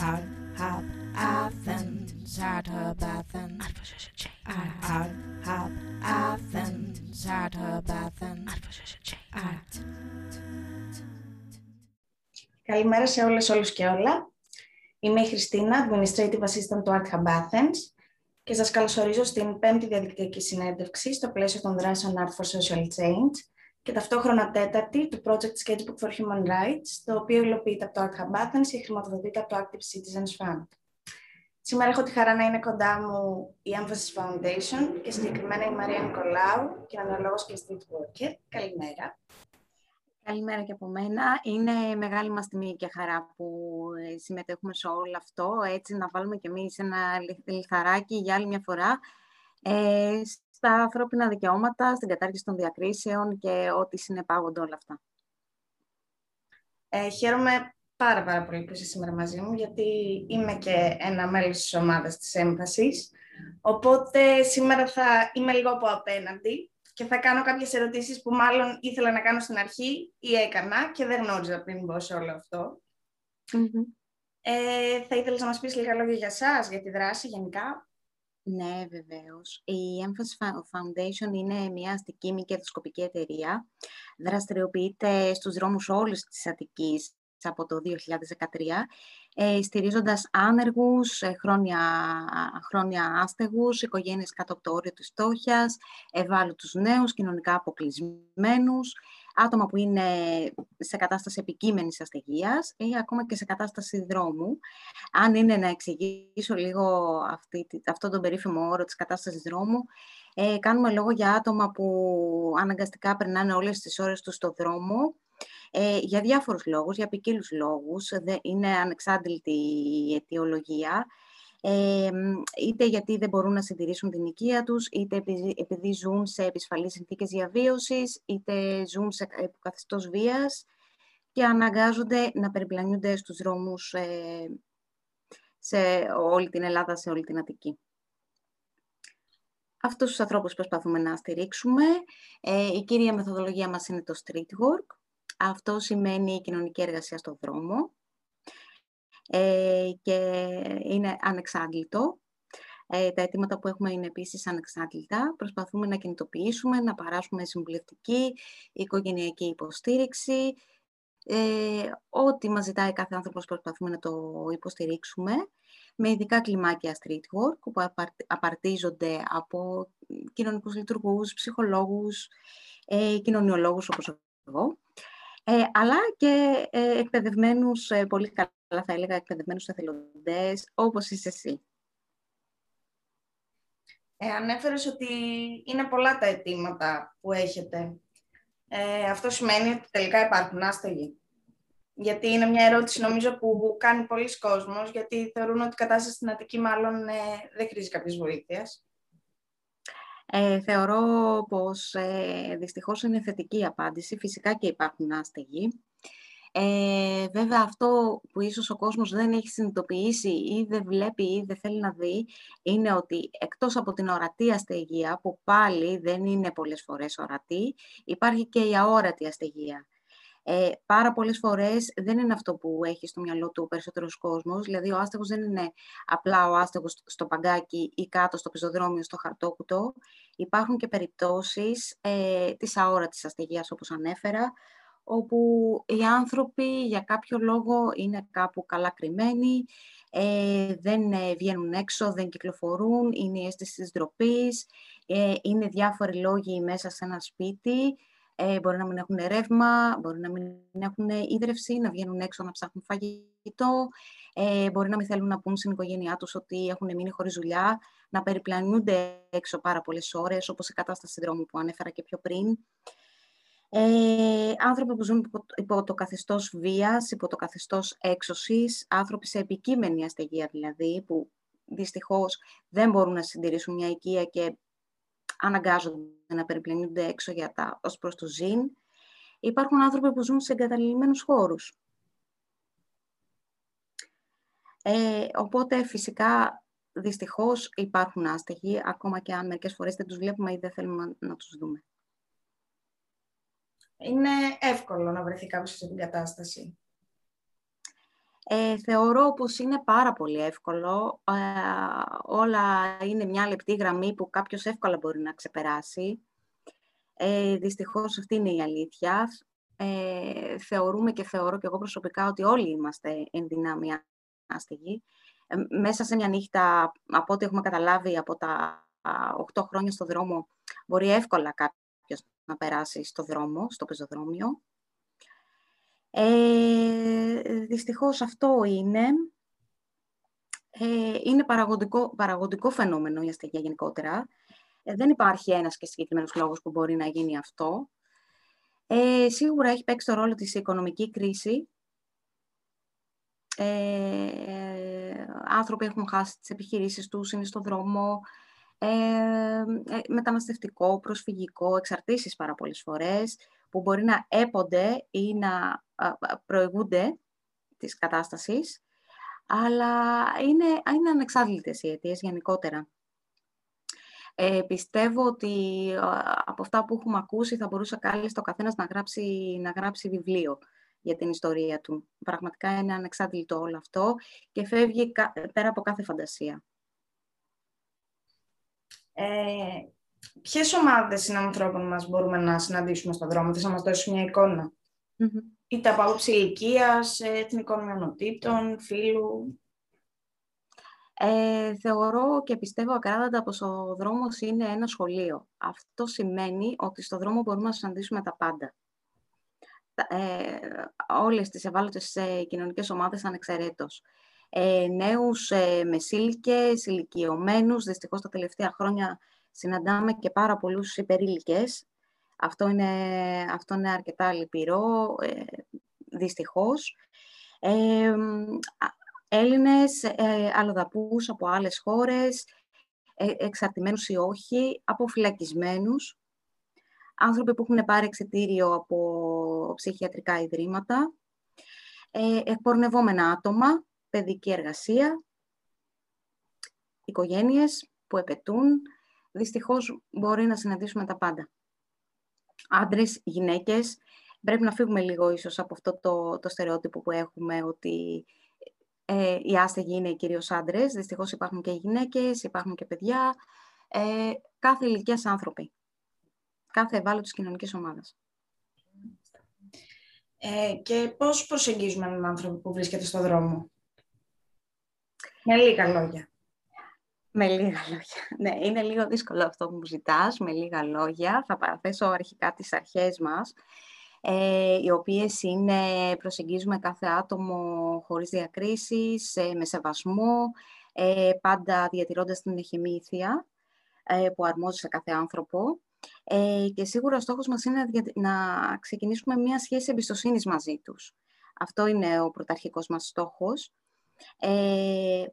Ad hab Athens, ad hab Athens, ad ad hab Athens, ad hab Athens, ad. Καλημέρα σε όλες, όλους και όλα. Είμαι η Χριστίνα, Administrative Assistant του Art Hub Athens και σας καλωσορίζω στην πέμπτη διαδικτυακή συνέντευξη στο πλαίσιο των δράσεων Art for Social Change και ταυτόχρονα τέταρτη του Project Sketchbook for Human Rights, το οποίο υλοποιείται από το Art Hub Athens και χρηματοδοτείται από το Active Citizens Fund. Σήμερα έχω τη χαρά να είναι κοντά μου η Emphasis Foundation και συγκεκριμένα η Μαρία Νικολάου, κοινωνιολόγος και street worker. Καλημέρα. Καλημέρα και από μένα. Είναι μεγάλη μας τιμή και χαρά που ε, συμμετέχουμε σε όλο αυτό, έτσι να βάλουμε και εμείς ένα λιθαράκι για άλλη μια φορά ε, στα ανθρώπινα δικαιώματα, στην κατάργηση των διακρίσεων και ό,τι συνεπάγονται όλα αυτά. Ε, χαίρομαι πάρα, πάρα πολύ που είσαι σήμερα μαζί μου, γιατί είμαι και ένα μέλος της ομάδας της έμφασης. Οπότε σήμερα θα είμαι λίγο από απέναντι και θα κάνω κάποιες ερωτήσεις που μάλλον ήθελα να κάνω στην αρχή ή έκανα και δεν γνώριζα πριν μπω σε όλο Ε, θα ήθελες να μας πεις λίγα λόγια για σας, για τη δράση γενικά; Ναι, βεβαίως. Η Emphasis Foundation είναι μια αστική μη κερδοσκοπική εταιρεία. Δραστηριοποιείται στους δρόμους όλης της Αττικής από το 2013, ε, στηρίζοντας άνεργους, ε, χρόνια, χρόνια άστεγους, οικογένειες κάτω από το όριο της φτώχειας, ευάλωτους νέους, κοινωνικά αποκλεισμένους, άτομα που είναι σε κατάσταση επικείμενης αστεγίας ή ακόμα και σε κατάσταση δρόμου. Αν είναι να εξηγήσω λίγο αυτή, αυτό τον περίφημο όρο της κατάστασης δρόμου, ε, κάνουμε λόγο για άτομα που αναγκαστικά περνάνε όλες τις ώρες τους στο δρόμο, ε, για διάφορους λόγους, για ποικίλους λόγους. Είναι ανεξάντλητη η αιτιολογία. Ε, είτε γιατί δεν μπορούν να συντηρήσουν την οικία τους, είτε επειδή, ζουν σε επισφαλείς συνθήκες διαβίωσης, είτε ζουν σε καθεστώς βίας και αναγκάζονται να περιπλανιούνται στους δρόμους ε, σε όλη την Ελλάδα, σε όλη την Αττική. Αυτούς τους ανθρώπους προσπαθούμε να στηρίξουμε. Ε, η κύρια μεθοδολογία μας είναι το street work. Αυτό σημαίνει κοινωνική εργασία στον δρόμο ε, και είναι ανεξάντλητο. Ε, τα αιτήματα που έχουμε είναι επίσης ανεξάντλητα. Προσπαθούμε να κινητοποιήσουμε, να παράσουμε συμβουλευτική, οικογενειακή υποστήριξη. Ε, ό,τι μας ζητάει κάθε άνθρωπος προσπαθούμε να το υποστηρίξουμε με ειδικά κλιμάκια street work που απαρτίζονται από κοινωνικούς λειτουργούς, ψυχολόγους, ε, κοινωνιολόγους όπως εγώ ε, αλλά και ε, εκπαιδευμένους, ε, πολύ καλά θα έλεγα, εκπαιδευμένους εθελοντές, όπως είσαι εσύ. Ε, ανέφερες ότι είναι πολλά τα αιτήματα που έχετε. Ε, αυτό σημαίνει ότι τελικά υπάρχουν άστεγοι. Γιατί είναι μια ερώτηση, νομίζω, που κάνει πολλοί κόσμος, γιατί θεωρούν ότι η κατάσταση στην Αττική μάλλον ε, δεν χρήζει κάποιες βοήθειας. Ε, θεωρώ πως ε, δυστυχώς είναι θετική η απάντηση. Φυσικά και υπάρχουν άστεγοι. Ε, βέβαια αυτό που ίσως ο κόσμος δεν έχει συνειδητοποιήσει ή δεν βλέπει ή δεν θέλει να δει είναι ότι εκτός από την ορατή αστεγία που πάλι δεν είναι πολλές φορές ορατή υπάρχει και η αόρατη αστεγία. Ε, πάρα πολλές φορές δεν είναι αυτό που έχει στο μυαλό του ο περισσότερος κόσμος. Δηλαδή, ο άστεγος δεν είναι απλά ο άστεγος στο παγκάκι ή κάτω στο πεζοδρόμιο, στο χαρτόκουτο. Υπάρχουν και περιπτώσεις ε, της αόρατης αστεγίας, όπως ανέφερα, όπου οι άνθρωποι για κάποιο λόγο είναι κάπου καλά κρυμμένοι, ε, δεν ε, βγαίνουν έξω, δεν κυκλοφορούν, είναι η αίσθηση της ντροπής, ε, είναι διάφοροι λόγοι μέσα σε ένα σπίτι ε, μπορεί να μην έχουν ρεύμα, μπορεί να μην έχουν ίδρυυση, να βγαίνουν έξω να ψάχνουν φαγητό, ε, μπορεί να μην θέλουν να πούν στην οικογένειά τους ότι έχουν μείνει χωρίς δουλειά, να περιπλανούνται έξω πάρα πολλές ώρες, όπως η κατάσταση δρόμου που ανέφερα και πιο πριν. Ε, άνθρωποι που ζουν υπό το καθεστώς βίας, υπό το καθεστώς έξωσης, άνθρωποι σε επικείμενη αστεγία δηλαδή, που δυστυχώς δεν μπορούν να συντηρήσουν μια οικία και αναγκάζονται να περιπλανούνται έξω για τα, ως προς το ζήν. Υπάρχουν άνθρωποι που ζουν σε εγκαταλειμμένους χώρους. Ε, οπότε φυσικά δυστυχώς υπάρχουν άστεγοι, ακόμα και αν μερικές φορές δεν τους βλέπουμε ή δεν θέλουμε να τους δούμε. Είναι εύκολο να βρεθεί κάποιος σε την κατάσταση. Ε, θεωρώ πως είναι πάρα πολύ εύκολο. Ε, όλα είναι μια λεπτή γραμμή που κάποιος εύκολα μπορεί να ξεπεράσει. Ε, δυστυχώς αυτή είναι η αλήθεια. Ε, θεωρούμε και θεωρώ και εγώ προσωπικά ότι όλοι είμαστε εν δυνάμει άστεγοι. Ε, μέσα σε μια νύχτα, από ό,τι έχουμε καταλάβει από τα 8 χρόνια στο δρόμο, μπορεί εύκολα κάποιος να περάσει στο δρόμο, στο πεζοδρόμιο. Ε, δυστυχώς αυτό είναι. Ε, είναι παραγωγικό, παραγωγικό φαινόμενο η αστεγία γενικότερα. Ε, δεν υπάρχει ένας και συγκεκριμένος λόγος που μπορεί να γίνει αυτό. Ε, σίγουρα έχει παίξει το ρόλο της οικονομική κρίση. Ε, άνθρωποι έχουν χάσει τις επιχειρήσεις τους, είναι στο δρόμο, ε, ε, μεταναστευτικό, προσφυγικό, εξαρτήσεις πάρα πολλές φορές, που μπορεί να έπονται ή να προηγούνται της κατάστασης, αλλά είναι, είναι ανεξάρτητες οι αιτίες γενικότερα. Ε, πιστεύω ότι από αυτά που έχουμε ακούσει θα μπορούσε κάλλιστα ο καθένας να γράψει, να γράψει βιβλίο για την ιστορία του. Πραγματικά είναι ανεξάρτητο όλο αυτό και φεύγει πέρα από κάθε φαντασία. Ε, ποιες ομάδες είναι ανθρώπων μας μπορούμε να συναντήσουμε στον δρόμο, θες να μας δώσεις μια εικόνα; Mm-hmm. Είτε από άποψη ηλικίας, εθνικών μειονοτήτων, φίλου. Ε, θεωρώ και πιστεύω ακράδαντα πως ο δρόμος είναι ένα σχολείο. Αυτό σημαίνει ότι στο δρόμο μπορούμε να συναντήσουμε τα πάντα. Ε, όλες τις ευάλωτες ε, κοινωνικές ομάδες ανεξαιρέτως. Ε, νέους ε, μεσήλικες, ηλικιωμένους, δυστυχώς τα τελευταία χρόνια συναντάμε και πάρα πολλούς υπερήλικες. Αυτό είναι, αυτό είναι αρκετά λυπηρό, ε, δυστυχώς. Ε, Έλληνες, ε, αλλοδαπούς από άλλες χώρες, ε, εξαρτημένους ή όχι, αποφυλακισμένους, άνθρωποι που έχουν πάρει εξαιτήριο από ψυχιατρικά ιδρύματα, ε, εκπορνευόμενα άτομα, παιδική εργασία, οικογένειες που επαιτούν. Δυστυχώς μπορεί να συναντήσουμε τα πάντα. Άντρες, γυναίκες, πρέπει να φύγουμε λίγο ίσως από αυτό το, το στερεότυπο που έχουμε ότι ε, οι άστεγοι είναι κυρίως άντρες. Δυστυχώς υπάρχουν και γυναίκες, υπάρχουν και παιδιά. Ε, κάθε ηλικίας άνθρωποι. Κάθε ευάλωτης κοινωνικής ομάδας. Ε, και πώς προσεγγίζουμε έναν άνθρωπο που βρίσκεται στο δρόμο; Με λίγα λόγια. Με λίγα λόγια. Ναι, είναι λίγο δύσκολο αυτό που μου ζητάς, με λίγα λόγια. Θα παραθέσω αρχικά τις αρχές μας, ε, οι οποίες είναι προσεγγίζουμε κάθε άτομο χωρίς διακρίσεις, ε, με σεβασμό, ε, πάντα διατηρώντας την εχημήθεια ε, που αρμόζει σε κάθε άνθρωπο. Ε, και σίγουρα ο στόχος μας είναι να ξεκινήσουμε μια σχέση εμπιστοσύνης μαζί τους. Αυτό είναι ο πρωταρχικός μας στόχος ε,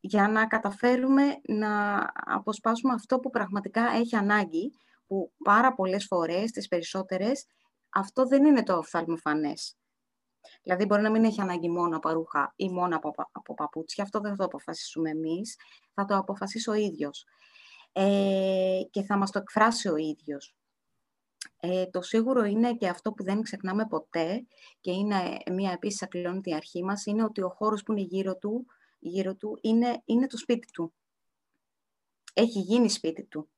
για να καταφέρουμε να αποσπάσουμε αυτό που πραγματικά έχει ανάγκη, που πάρα πολλές φορές, τις περισσότερες, αυτό δεν είναι το οφθαλμοφανές. Δηλαδή, μπορεί να μην έχει ανάγκη μόνο από ρούχα ή μόνο από, από παπούτσια. Αυτό δεν θα το αποφασίσουμε εμείς. Θα το αποφασίσει ο ίδιος. Ε, και θα μας το εκφράσει ο ίδιος. Ε, το σίγουρο είναι και αυτό που δεν ξεχνάμε ποτέ και είναι μια επίσης ακλόνητη αρχή μας, είναι ότι ο χώρος που είναι γύρω του, γύρω του είναι, είναι το σπίτι του. Έχει γίνει σπίτι του.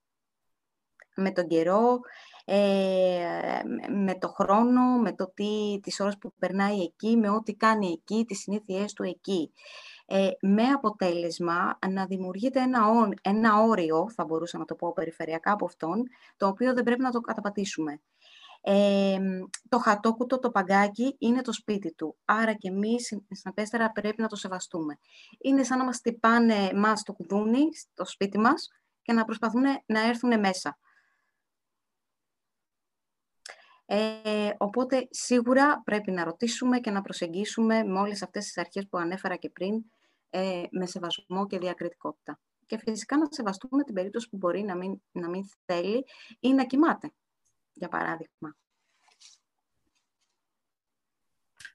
Με τον καιρό, ε, με το χρόνο, με το τι, τις ώρες που περνάει εκεί, με ό,τι κάνει εκεί, τις συνήθειές του εκεί ε, με αποτέλεσμα να δημιουργείται ένα, ένα όριο, θα μπορούσα να το πω περιφερειακά από αυτόν, το οποίο δεν πρέπει να το καταπατήσουμε. Ε, το χατόκουτο, το παγκάκι είναι το σπίτι του. Άρα και εμείς στην πέστερα πρέπει να το σεβαστούμε. Είναι σαν να μας τυπάνε μας το κουδούνι στο σπίτι μας και να προσπαθούν να έρθουν μέσα. Ε, οπότε σίγουρα πρέπει να ρωτήσουμε και να προσεγγίσουμε με όλες αυτές τις αρχές που ανέφερα και πριν ε, με σεβασμό και διακριτικότητα. Και φυσικά να σεβαστούμε την περίπτωση που μπορεί να μην, να μην θέλει ή να κοιμάται, για παράδειγμα.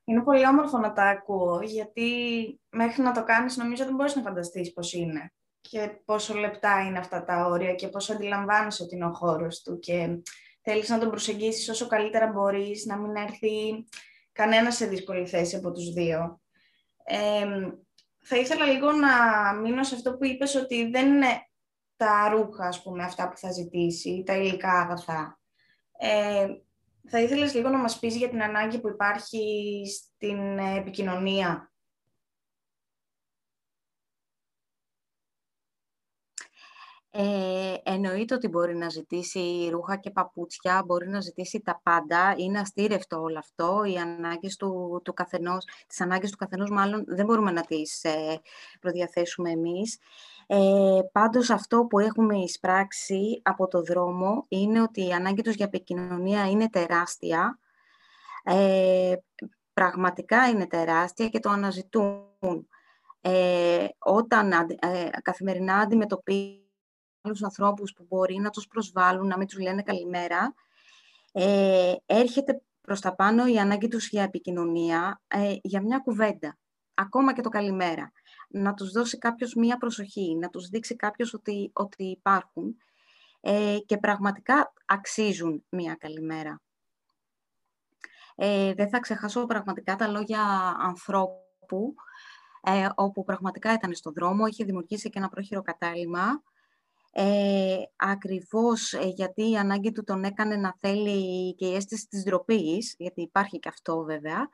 Είναι πολύ όμορφο να τα ακούω, γιατί μέχρι να το κάνεις νομίζω δεν μπορείς να φανταστείς πώς είναι και πόσο λεπτά είναι αυτά τα όρια και πόσο αντιλαμβάνεσαι ότι είναι ο χώρος του και θέλεις να τον προσεγγίσεις όσο καλύτερα μπορείς, να μην έρθει κανένα σε δύσκολη θέση από τους δύο. θα ήθελα λίγο να μείνω σε αυτό που είπες ότι δεν είναι τα ρούχα, ας πούμε, αυτά που θα ζητήσει, τα υλικά αγαθά. Ε, θα ήθελες λίγο να μας πεις για την ανάγκη που υπάρχει στην επικοινωνία; Ε, εννοείται ότι μπορεί να ζητήσει ρούχα και παπούτσια, μπορεί να ζητήσει τα πάντα, είναι αστήρευτο όλο αυτό, οι ανάγκες του, του καθενός, τις ανάγκες του καθενός μάλλον δεν μπορούμε να τις ε, προδιαθέσουμε εμείς. Ε, πάντως αυτό που έχουμε εισπράξει από το δρόμο είναι ότι η ανάγκη τους για επικοινωνία είναι τεράστια, ε, πραγματικά είναι τεράστια και το αναζητούν. Ε, όταν ε, καθημερινά αντιμετωπίζουν άλλους ανθρώπους που μπορεί να τους προσβάλλουν, να μην τους λένε καλημέρα, ε, έρχεται προς τα πάνω η ανάγκη τους για επικοινωνία, ε, για μια κουβέντα, ακόμα και το καλημέρα. Να τους δώσει κάποιος μία προσοχή, να τους δείξει κάποιος ότι, ότι υπάρχουν ε, και πραγματικά αξίζουν μία καλημέρα. Ε, δεν θα ξεχάσω πραγματικά τα λόγια ανθρώπου, ε, όπου πραγματικά ήταν στον δρόμο, είχε δημιουργήσει και ένα πρόχειρο κατάλημα, ε, ακριβώς ε, γιατί η ανάγκη του τον έκανε να θέλει και η αίσθηση της ντροπής, γιατί υπάρχει και αυτό βέβαια,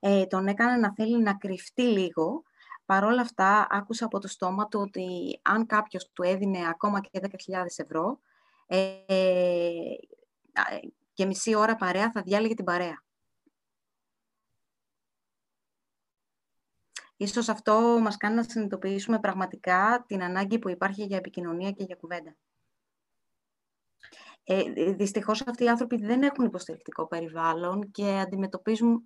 ε, τον έκανε να θέλει να κρυφτεί λίγο. Παρ' όλα αυτά, άκουσα από το στόμα του ότι αν κάποιος του έδινε ακόμα και 10.000 ευρώ ε, και μισή ώρα παρέα, θα διάλεγε την παρέα. Ίσως αυτό μας κάνει να συνειδητοποιήσουμε πραγματικά την ανάγκη που υπάρχει για επικοινωνία και για κουβέντα. Ε, δυστυχώς αυτοί οι άνθρωποι δεν έχουν υποστηρικτικό περιβάλλον και αντιμετωπίζουν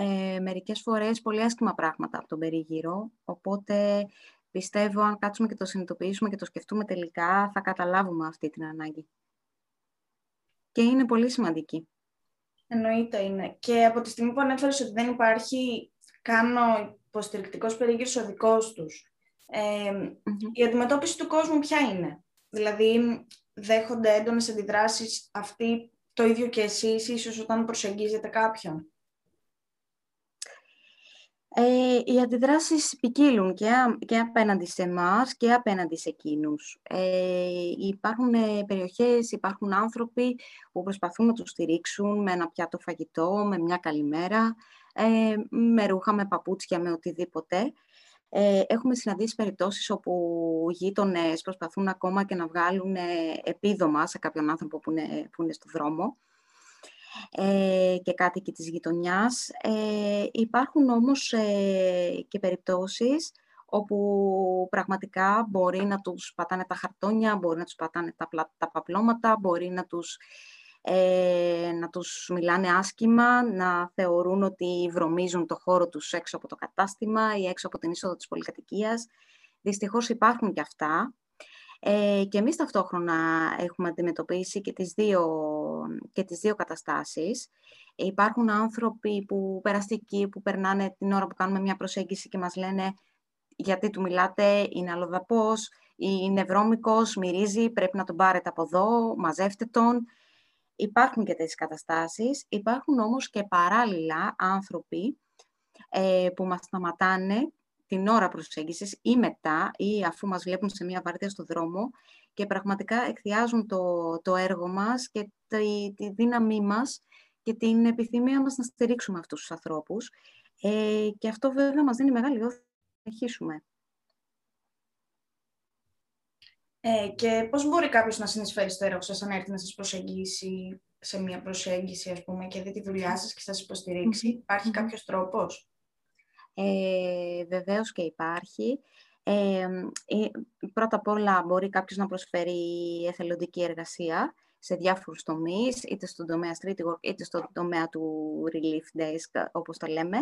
ε, μερικές φορές πολύ άσχημα πράγματα από τον περίγυρο, οπότε πιστεύω αν κάτσουμε και το συνειδητοποιήσουμε και το σκεφτούμε τελικά, θα καταλάβουμε αυτή την ανάγκη. Και είναι πολύ σημαντική. Εννοείται είναι. Και από τη στιγμή που ανέφερες ότι δεν υπάρχει κάνω υποστηρικτικός περίγυρος ο δικός τους. Ε, Η αντιμετώπιση του κόσμου ποια είναι; Δηλαδή, δέχονται έντονες αντιδράσεις αυτοί το ίδιο και εσείς, ίσως όταν προσεγγίζετε κάποιον; Ε, οι αντιδράσεις ποικίλουν και, και απέναντι σε εμάς και απέναντι σε εκείνους. Ε, υπάρχουν ε, περιοχές, υπάρχουν άνθρωποι που προσπαθούν να τους στηρίξουν με ένα πιάτο φαγητό, με μια καλημέρα, ε, με ρούχα, με παπούτσια, με οτιδήποτε. Ε, έχουμε συναντήσει περιπτώσεις όπου γείτονες προσπαθούν ακόμα και να βγάλουν επίδομα σε κάποιον άνθρωπο που είναι, που είναι στο δρόμο ε, και κάτοικοι της γειτονιάς. Ε, υπάρχουν όμως ε, και περιπτώσεις όπου πραγματικά μπορεί να τους πατάνε τα χαρτόνια, μπορεί να τους πατάνε τα, τα παπλώματα, μπορεί να τους, ε, να τους μιλάνε άσχημα, να θεωρούν ότι βρωμίζουν το χώρο τους έξω από το κατάστημα ή έξω από την είσοδο της πολυκατοικίας. Δυστυχώς υπάρχουν και αυτά. Ε, και εμείς ταυτόχρονα έχουμε αντιμετωπίσει και τις δύο, και τις δύο καταστάσεις. Υπάρχουν άνθρωποι που περαστικοί, που περνάνε την ώρα που κάνουμε μια προσέγγιση και μας λένε γιατί του μιλάτε, είναι αλλοδαπός, είναι βρώμικος, μυρίζει, πρέπει να τον πάρετε από εδώ, μαζεύτε τον. Υπάρχουν και τέτοιες καταστάσεις. Υπάρχουν όμως και παράλληλα άνθρωποι ε, που μας σταματάνε την ώρα προσέγγισης ή μετά ή αφού μας βλέπουν σε μια βαρδία στο δρόμο και πραγματικά εκθιάζουν το, το έργο μας και τη, τη δύναμή μας και την επιθυμία μας να στηρίξουμε αυτούς τους ανθρώπους. Ε, και αυτό βέβαια μας δίνει μεγάλη όθηση να συνεχίσουμε. Ε, και πώς μπορεί κάποιος να συνεισφέρει στο έργο σας αν έρθει να σας προσεγγίσει σε μια προσέγγιση ας πούμε, και δει τη δουλειά σας και σας υποστηρίξει. Υπάρχει κάποιος τρόπος; Ε, βεβαίως και υπάρχει. Ε, πρώτα απ' όλα μπορεί κάποιος να προσφέρει εθελοντική εργασία σε διάφορους τομείς, είτε στον τομέα street work, είτε στον τομέα του relief desk, όπως το λέμε,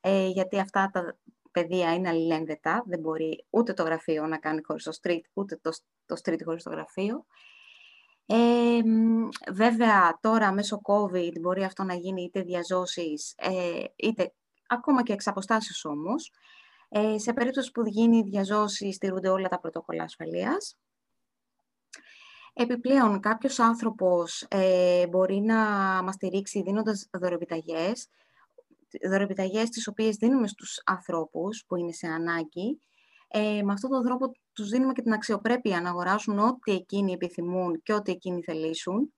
ε, γιατί αυτά τα παιδεία είναι αλληλένδετα, δεν μπορεί ούτε το γραφείο να κάνει χωρίς το street, ούτε το, το street χωρίς το γραφείο. Ε, βέβαια, τώρα μέσω COVID μπορεί αυτό να γίνει είτε διαζώσεις, ε, είτε ακόμα και εξ αποστάσεως όμως. Ε, σε περίπτωση που γίνει διαζώση, στηρούνται όλα τα πρωτόκολλα ασφαλείας. Επιπλέον, κάποιος άνθρωπος ε, μπορεί να μας στηρίξει δίνοντας δωρεπιταγές. δωρεπιταγές τις οποίες δίνουμε στους ανθρώπους που είναι σε ανάγκη, ε, με αυτόν τον τρόπο τους δίνουμε και την αξιοπρέπεια να αγοράσουν ό,τι εκείνοι επιθυμούν και ό,τι εκείνοι θελήσουν.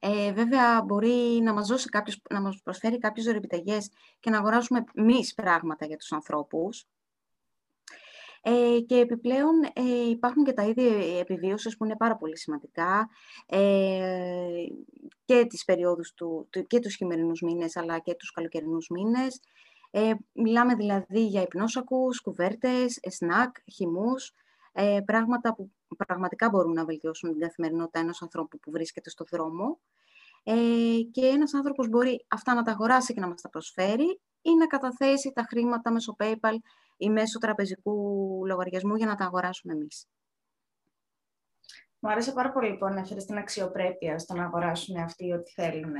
Ε, βέβαια, μπορεί να μας, δώσει κάποιος, να μας προσφέρει κάποιες δωρεπιταγές και να αγοράσουμε εμείς πράγματα για τους ανθρώπους. Ε, και επιπλέον ε, υπάρχουν και τα είδη επιβίωσης που είναι πάρα πολύ σημαντικά ε, και τις περιόδους του, και τους χειμερινούς μήνες αλλά και τους καλοκαιρινούς μήνες. Ε, μιλάμε δηλαδή για υπνόσακους, κουβέρτες, σνακ, χυμούς, ε, πράγματα που πραγματικά μπορούν να βελτιώσουν την καθημερινότητα ενός ανθρώπου που βρίσκεται στο δρόμο. Ε, και ένας άνθρωπος μπορεί αυτά να τα αγοράσει και να μας τα προσφέρει ή να καταθέσει τα χρήματα μέσω PayPal ή μέσω τραπεζικού λογαριασμού για να τα αγοράσουμε εμείς. Μου άρεσε πάρα πολύ που ανέφερε την αξιοπρέπεια στο να αγοράσουν αυτοί ό,τι θέλουν.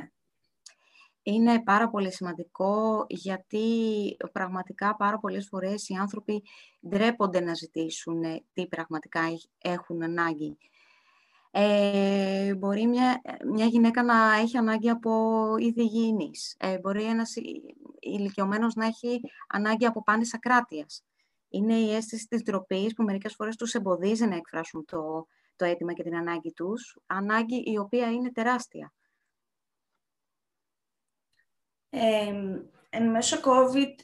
Είναι πάρα πολύ σημαντικό γιατί πραγματικά πάρα πολλές φορές οι άνθρωποι ντρέπονται να ζητήσουν τι πραγματικά έχουν ανάγκη. Ε, μπορεί μια, μια γυναίκα να έχει ανάγκη από είδη υγιεινής. Ε, μπορεί ένας ηλικιωμένος να έχει ανάγκη από πάνης ακράτειας. Είναι η αίσθηση της ντροπής που μερικές φορές τους εμποδίζει να εκφράσουν το, το αίτημα και την ανάγκη τους. Ανάγκη η οποία είναι τεράστια. Ε, εν μέσω COVID,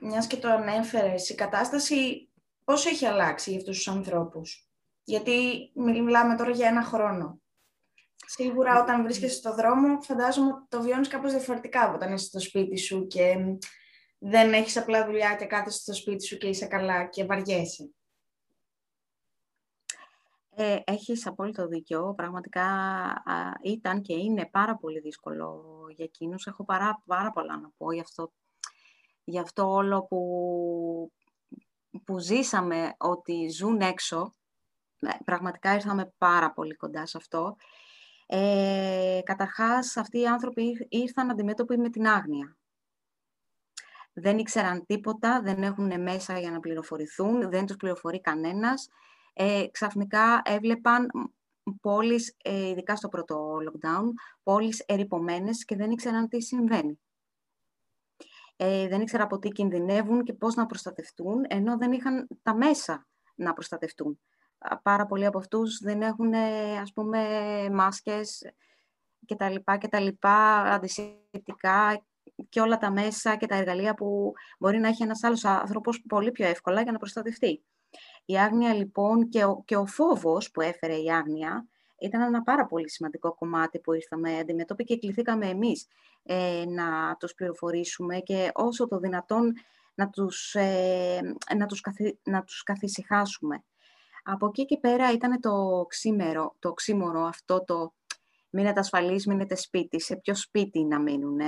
μιας και το ανέφερες, η κατάσταση πώς έχει αλλάξει για αυτούς τους ανθρώπους; Γιατί μιλάμε τώρα για ένα χρόνο. Σίγουρα όταν βρίσκεσαι στο δρόμο, φαντάζομαι ότι το βιώνεις κάπως διαφορετικά από όταν είσαι στο σπίτι σου και δεν έχεις απλά δουλειά και κάθεσαι στο σπίτι σου και είσαι καλά και βαριέσαι. Ε, έχεις απόλυτο δίκιο. Πραγματικά ήταν και είναι πάρα πολύ δύσκολο για εκείνους. Έχω πάρα, πάρα πολλά να πω γι' αυτό, γι αυτό όλο που, που ζήσαμε ότι ζουν έξω ναι, πραγματικά ήρθαμε πάρα πολύ κοντά σε αυτό. Ε, καταρχάς, αυτοί οι άνθρωποι ήρθαν αντιμέτωποι με την άγνοια. Δεν ήξεραν τίποτα, δεν έχουν μέσα για να πληροφορηθούν, δεν τους πληροφορεί κανένας. Ε, ξαφνικά έβλεπαν πόλεις, ε, ειδικά στο πρώτο lockdown, πόλεις ερυπωμένες και δεν ήξεραν τι συμβαίνει. Ε, δεν ήξεραν από τι κινδυνεύουν και πώς να προστατευτούν, ενώ δεν είχαν τα μέσα να προστατευτούν πάρα πολλοί από αυτούς δεν έχουν, ας πούμε, μάσκες και τα λοιπά και τα λοιπά, αντισηπτικά και όλα τα μέσα και τα εργαλεία που μπορεί να έχει ένας άλλος άνθρωπος πολύ πιο εύκολα για να προστατευτεί. Η άγνοια λοιπόν και ο, και ο φόβος που έφερε η άγνοια ήταν ένα πάρα πολύ σημαντικό κομμάτι που ήρθαμε αντιμετώπιοι και κληθήκαμε εμείς ε, να τους πληροφορήσουμε και όσο το δυνατόν να τους, ε, να τους, καθι, να τους καθησυχάσουμε. Από εκεί και πέρα ήταν το ξήμερο, το ξύμορο αυτό το μείνετε ασφαλείς, μείνετε σπίτι, σε ποιο σπίτι να μείνουν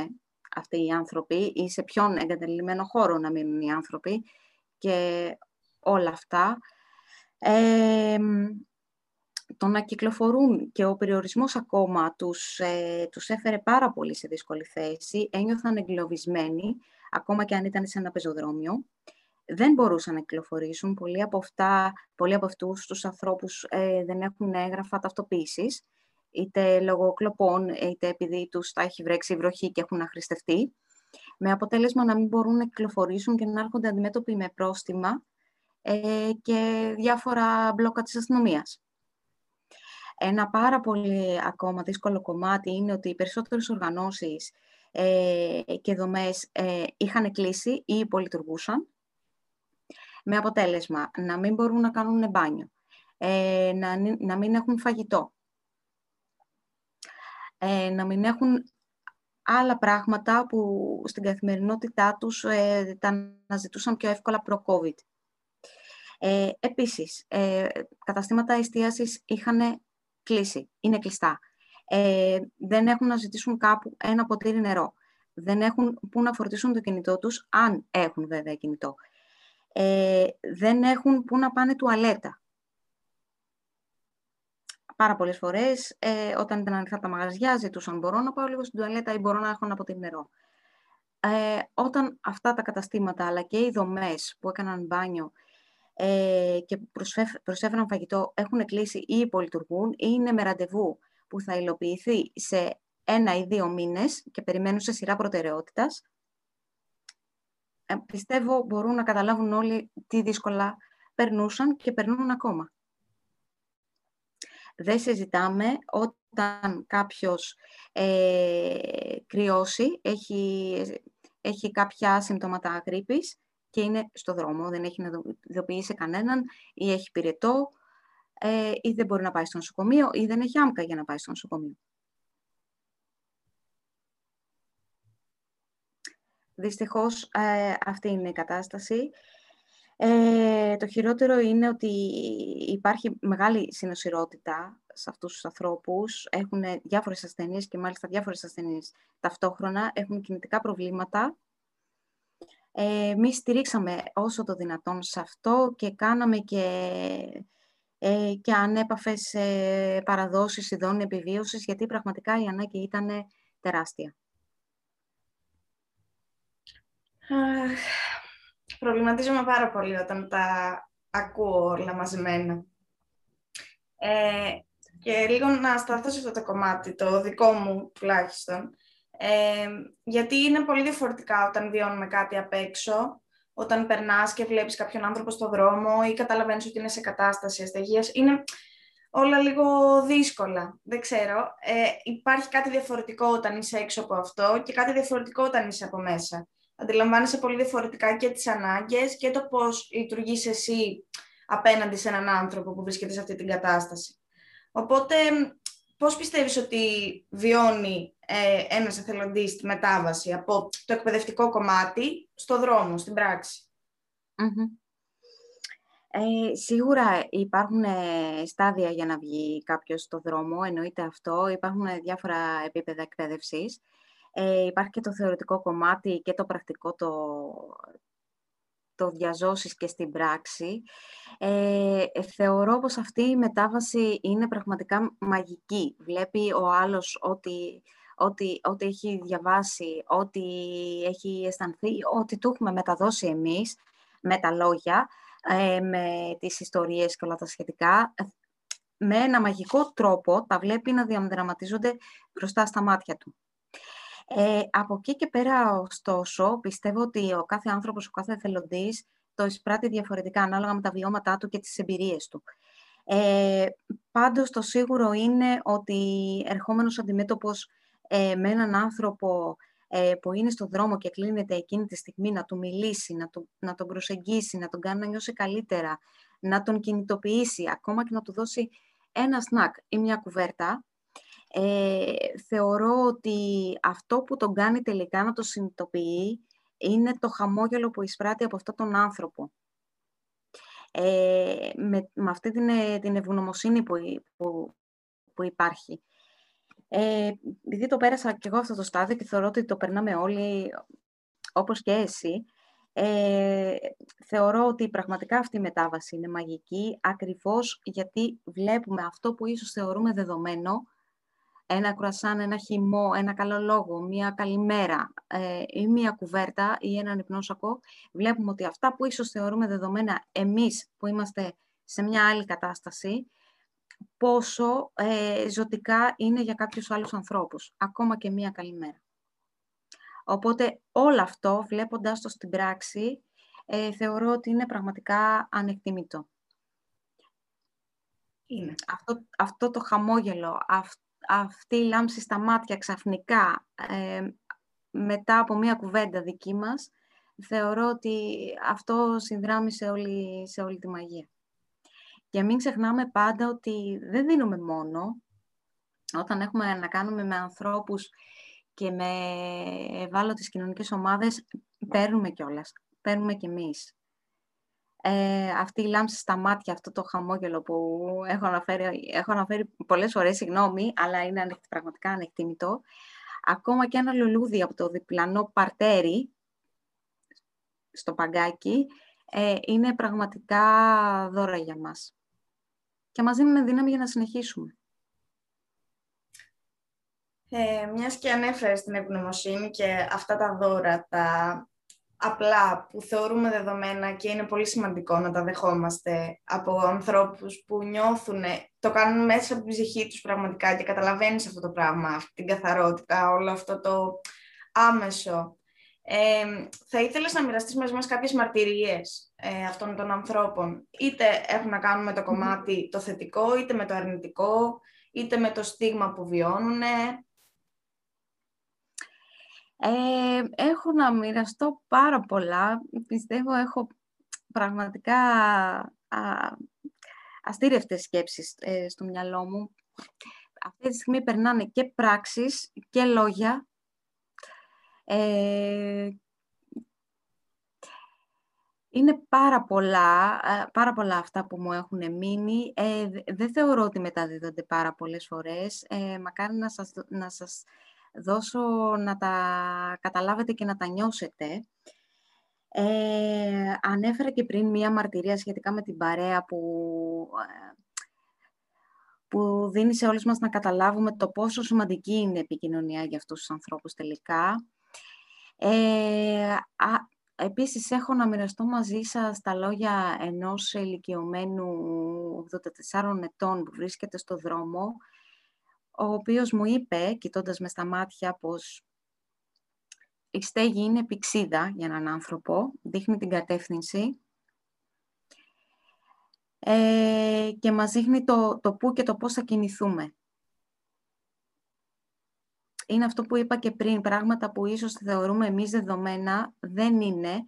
αυτοί οι άνθρωποι ή σε ποιον εγκατελειμμένο χώρο να μείνουν οι άνθρωποι και όλα αυτά. Ε, το να κυκλοφορούν και ο περιορισμός ακόμα τους, ε, τους έφερε πάρα πολύ σε δύσκολη θέση. Ένιωθαν εγκλωβισμένοι, ακόμα και αν ήταν σε ένα πεζοδρόμιο δεν μπορούσαν να κυκλοφορήσουν. Πολλοί από, αυτά, πολλοί από αυτούς τους ανθρώπους ε, δεν έχουν έγγραφα ταυτοποίησης, είτε λόγω κλοπών, είτε επειδή τους τα έχει βρέξει η βροχή και έχουν αχρηστευτεί, με αποτέλεσμα να μην μπορούν να κυκλοφορήσουν και να έρχονται αντιμέτωποι με πρόστιμα ε, και διάφορα μπλόκα της αστυνομίας. Ένα πάρα πολύ ακόμα δύσκολο κομμάτι είναι ότι οι περισσότερες οργανώσεις ε, και δομές ε, είχαν κλείσει ή υπολειτουργούσαν με αποτέλεσμα να μην μπορούν να κάνουν μπάνιο, ε, να, να μην έχουν φαγητό, ε, να μην έχουν άλλα πράγματα που στην καθημερινότητά τους ε, τα αναζητούσαν πιο εύκολα προ-COVID. Ε, επίσης, ε, καταστήματα εστίασης είχαν κλείσει, είναι κλειστά. Ε, δεν έχουν να ζητήσουν κάπου ένα ποτήρι νερό. Δεν έχουν πού να φορτίσουν το κινητό τους, αν έχουν βέβαια κινητό ε, δεν έχουν πού να πάνε τουαλέτα. Πάρα πολλές φορές, ε, όταν ήταν ανοιχτά τα μαγαζιά, ζητούσαν μπορώ να πάω λίγο στην τουαλέτα ή μπορώ να έχω ένα ποτήρι νερό. Ε, όταν αυτά τα καταστήματα, αλλά και οι δομές που έκαναν μπάνιο ε, και προσέφεραν φαγητό έχουν κλείσει ή υπολειτουργούν ή είναι με ραντεβού που θα υλοποιηθεί σε ένα ή δύο μήνες και περιμένουν σε σειρά προτεραιότητας, ε, πιστεύω μπορούν να καταλάβουν όλοι τι δύσκολα περνούσαν και περνούν ακόμα. Δεν συζητάμε όταν κάποιος ε, κρυώσει, έχει, έχει κάποια συμπτώματα γρήπης και είναι στο δρόμο, δεν έχει να ειδοποιήσει κανέναν ή έχει πυρετό ε, ή δεν μπορεί να πάει στο νοσοκομείο ή δεν έχει άμκα για να πάει στο νοσοκομείο. Δυστυχώς ε, αυτή είναι η κατάσταση. Ε, το χειρότερο είναι ότι υπάρχει μεγάλη συνοσυρότητα σε αυτούς τους ανθρώπους. Έχουν διάφορες ασθενείς και μάλιστα διάφορες ασθενείς ταυτόχρονα. Έχουν κινητικά προβλήματα. Ε, Εμείς στηρίξαμε όσο το δυνατόν σε αυτό και κάναμε και, ε, και ανέπαφες ε, παραδόσεις ειδών επιβίωσης, γιατί πραγματικά η ανάγκη ήταν τεράστια. Προβληματίζομαι πάρα πολύ όταν τα ακούω όλα μαζεμένα. Ε, και λίγο να σταθώ σε αυτό το κομμάτι, το δικό μου τουλάχιστον. Ε, γιατί είναι πολύ διαφορετικά όταν βιώνουμε κάτι απ' έξω, όταν περνάς και βλέπεις κάποιον άνθρωπο στο δρόμο ή καταλαβαίνεις ότι είναι σε κατάσταση αστεγίας. Είναι όλα λίγο δύσκολα, δεν ξέρω. Ε, υπάρχει κάτι διαφορετικό όταν είσαι έξω από αυτό και κάτι διαφορετικό όταν είσαι από μέσα αντιλαμβάνεσαι πολύ διαφορετικά και τις ανάγκες και το πώς λειτουργείς εσύ απέναντι σε έναν άνθρωπο που βρίσκεται σε αυτή την κατάσταση. Οπότε, πώς πιστεύεις ότι βιώνει ε, ένας εθελοντής τη μετάβαση από το εκπαιδευτικό κομμάτι στο δρόμο, στην πραξη Ε, σίγουρα υπάρχουν ε, στάδια για να βγει κάποιος στο δρόμο, εννοείται αυτό. Υπάρχουν διάφορα επίπεδα εκπαίδευσης. Ε, υπάρχει και το θεωρητικό κομμάτι και το πρακτικό το, το διαζώσεις και στην πράξη. Ε, θεωρώ πως αυτή η μετάβαση είναι πραγματικά μαγική. Βλέπει ο άλλος ότι, ότι, ότι έχει διαβάσει, ότι έχει αισθανθεί, ότι του έχουμε μεταδώσει εμείς με τα λόγια, ε, με τις ιστορίες και όλα τα σχετικά, με ένα μαγικό τρόπο τα βλέπει να διαμετραματίζονται μπροστά στα μάτια του. Ε, από εκεί και πέρα, ωστόσο, πιστεύω ότι ο κάθε άνθρωπος, ο κάθε εθελοντής το εισπράττει διαφορετικά ανάλογα με τα βιώματά του και τις εμπειρίες του. Ε, πάντως, το σίγουρο είναι ότι ερχόμενος αντιμέτωπος ε, με έναν άνθρωπο ε, που είναι στον δρόμο και κλείνεται εκείνη τη στιγμή να του μιλήσει, να, του, να τον προσεγγίσει, να τον κάνει να νιώσει καλύτερα, να τον κινητοποιήσει, ακόμα και να του δώσει ένα σνακ ή μια κουβέρτα, ε, θεωρώ ότι αυτό που τον κάνει τελικά να το συνειδητοποιεί είναι το χαμόγελο που εισπράττει από αυτόν τον άνθρωπο. Ε, με, με αυτή την, ε, την ευγνωμοσύνη που, που, που υπάρχει. Ε, επειδή το πέρασα και εγώ αυτό το στάδιο και θεωρώ ότι το περνάμε όλοι, όπως και εσύ, ε, θεωρώ ότι πραγματικά αυτή η μετάβαση είναι μαγική, ακριβώς γιατί βλέπουμε αυτό που ίσως θεωρούμε δεδομένο, ένα κρουασάν, ένα χυμό, ένα καλό λόγο, μία καλημέρα ε, ή μία κουβέρτα ή έναν υπνόσακο, βλέπουμε ότι αυτά που ίσως θεωρούμε δεδομένα εμείς που είμαστε σε μια άλλη κατάσταση, πόσο ε, ζωτικά είναι για κάποιους άλλους ανθρώπους, ακόμα και μία καλημέρα. Οπότε όλο αυτό, βλέποντας το στην πράξη, ε, θεωρώ ότι είναι πραγματικά ανεκτήμητο. Είναι. Αυτό, αυτό το χαμόγελο, αυτό αυτή η λάμψη στα μάτια ξαφνικά ε, μετά από μία κουβέντα δική μας, θεωρώ ότι αυτό συνδράμει σε όλη, σε όλη τη μαγεία. Και μην ξεχνάμε πάντα ότι δεν δίνουμε μόνο, όταν έχουμε να κάνουμε με ανθρώπους και με ευάλωτες κοινωνικές ομάδες, παίρνουμε κιόλας, παίρνουμε κι εμείς ε, αυτή η λάμψη στα μάτια, αυτό το χαμόγελο που έχω αναφέρει, έχω αναφέρει πολλές φορές, συγγνώμη, αλλά είναι πραγματικά ανεκτήμητο. Ακόμα και ένα λουλούδι από το διπλανό παρτέρι, στο παγκάκι, ε, είναι πραγματικά δώρα για μας. Και μας δίνουν δύναμη για να συνεχίσουμε. Ε, μιας και ανέφερες την ευγνωμοσύνη και αυτά τα δώρα, τα απλά που θεωρούμε δεδομένα και είναι πολύ σημαντικό να τα δεχόμαστε από ανθρώπους που νιώθουν, το κάνουν μέσα από την ψυχή τους πραγματικά και καταλαβαίνεις αυτό το πράγμα, αυτή την καθαρότητα, όλο αυτό το άμεσο. Ε, θα ήθελες να μοιραστείς μαζί μας κάποιες μαρτυρίες; Ε, αυτών των ανθρώπων. Είτε έχουν να κάνουν με το κομμάτι το θετικό, είτε με το αρνητικό, είτε με το στίγμα που βιώνουν. Ε, έχω να μοιραστώ πάρα πολλά. Πιστεύω έχω πραγματικά α, αστήρευτες σκέψεις ε, στο μυαλό μου. Αυτή τη στιγμή περνάνε και πράξεις και λόγια. Ε, είναι πάρα πολλά, ε, πάρα πολλά αυτά που μου έχουν μείνει. Ε, δεν θεωρώ ότι μεταδίδονται πάρα πολλές φορές. Ε, μακάρι να σας, να σας δώσω να τα καταλάβετε και να τα νιώσετε. Ε, ανέφερα και πριν μία μαρτυρία σχετικά με την παρέα που, ε, που δίνει σε όλους μας να καταλάβουμε το πόσο σημαντική είναι η επικοινωνία για αυτούς τους ανθρώπους τελικά. Ε, α, επίσης, έχω να μοιραστώ μαζί σας τα λόγια ενός ηλικιωμένου 84 ετών που βρίσκεται στο δρόμο, ο οποίος μου είπε, κοιτώντας μες στα μάτια, πως η στέγη είναι πηξίδα για έναν άνθρωπο, δείχνει την κατεύθυνση ε, και μας δείχνει το, το πού και το πώς θα κινηθούμε. Είναι αυτό που είπα και πριν, πράγματα που ίσως θεωρούμε εμείς δεδομένα, δεν είναι,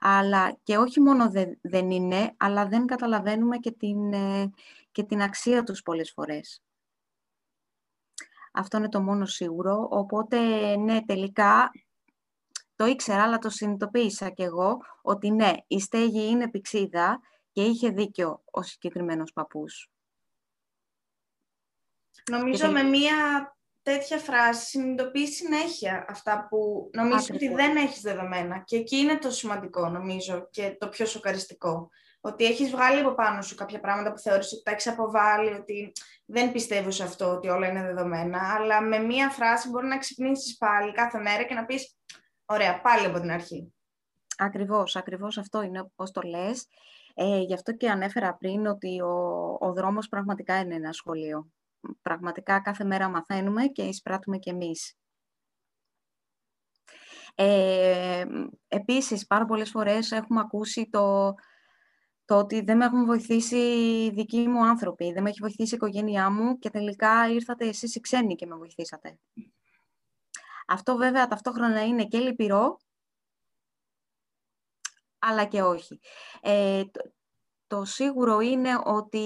αλλά και όχι μόνο δεν είναι, αλλά δεν καταλαβαίνουμε και την, ε, και την αξία τους πολλές φορές. Αυτό είναι το μόνο σίγουρο. Οπότε, ναι, τελικά το ήξερα, αλλά το συνειδητοποίησα κι εγώ ότι ναι, η στέγη είναι πηξίδα και είχε δίκιο ο συγκεκριμένος παππούς. Νομίζω με μία τέτοια φράση συνειδητοποιείς συνέχεια αυτά που νομίζω ότι δεν έχεις δεδομένα. Και εκεί είναι το σημαντικό, νομίζω, και το πιο σοκαριστικό. Ότι έχεις βγάλει από πάνω σου κάποια πράγματα που θεωρείς ότι τα έχεις αποβάλει, ότι δεν πιστεύω σε αυτό, ότι όλα είναι δεδομένα, αλλά με μία φράση μπορεί να ξυπνήσεις πάλι κάθε μέρα και να πεις Ωραία, πάλι από την αρχή. Ακριβώς, ακριβώς αυτό είναι πώς το λες. Ε, γι' αυτό και ανέφερα πριν ότι ο, ο δρόμος πραγματικά είναι ένα σχολείο. Πραγματικά κάθε μέρα μαθαίνουμε και εισπράττουμε κι εμείς. Ε, επίσης, πάρα πολλές φορές έχουμε ακούσει το, το ότι δεν με έχουν βοηθήσει οι δικοί μου άνθρωποι, δεν με έχει βοηθήσει η οικογένειά μου και τελικά ήρθατε εσείς οι ξένοι και με βοηθήσατε. Αυτό βέβαια ταυτόχρονα είναι και λυπηρό, αλλά και όχι. Ε, το, σίγουρο είναι ότι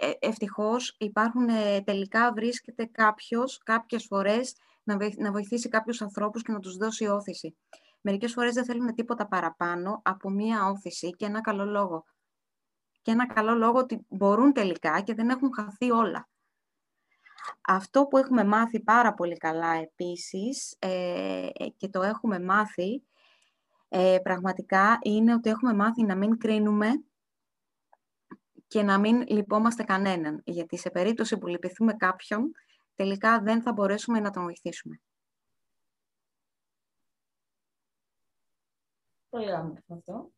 ε, ευτυχώς υπάρχουν ε, τελικά βρίσκεται κάποιος κάποιες φορές να, να βοηθήσει κάποιους ανθρώπους και να τους δώσει όθηση. Μερικές φορές δεν θέλουν τίποτα παραπάνω από μία όθηση και ένα καλό λόγο. Και ένα καλό λόγο ότι μπορούν τελικά και δεν έχουν χαθεί όλα. Αυτό που έχουμε μάθει πάρα πολύ καλά επίσης ε, και το έχουμε μάθει ε, πραγματικά είναι ότι έχουμε μάθει να μην κρίνουμε και να μην λυπόμαστε κανέναν. Γιατί σε περίπτωση που λυπηθούμε κάποιον, τελικά δεν θα μπορέσουμε να τον βοηθήσουμε. Πολύ όμορφο αυτό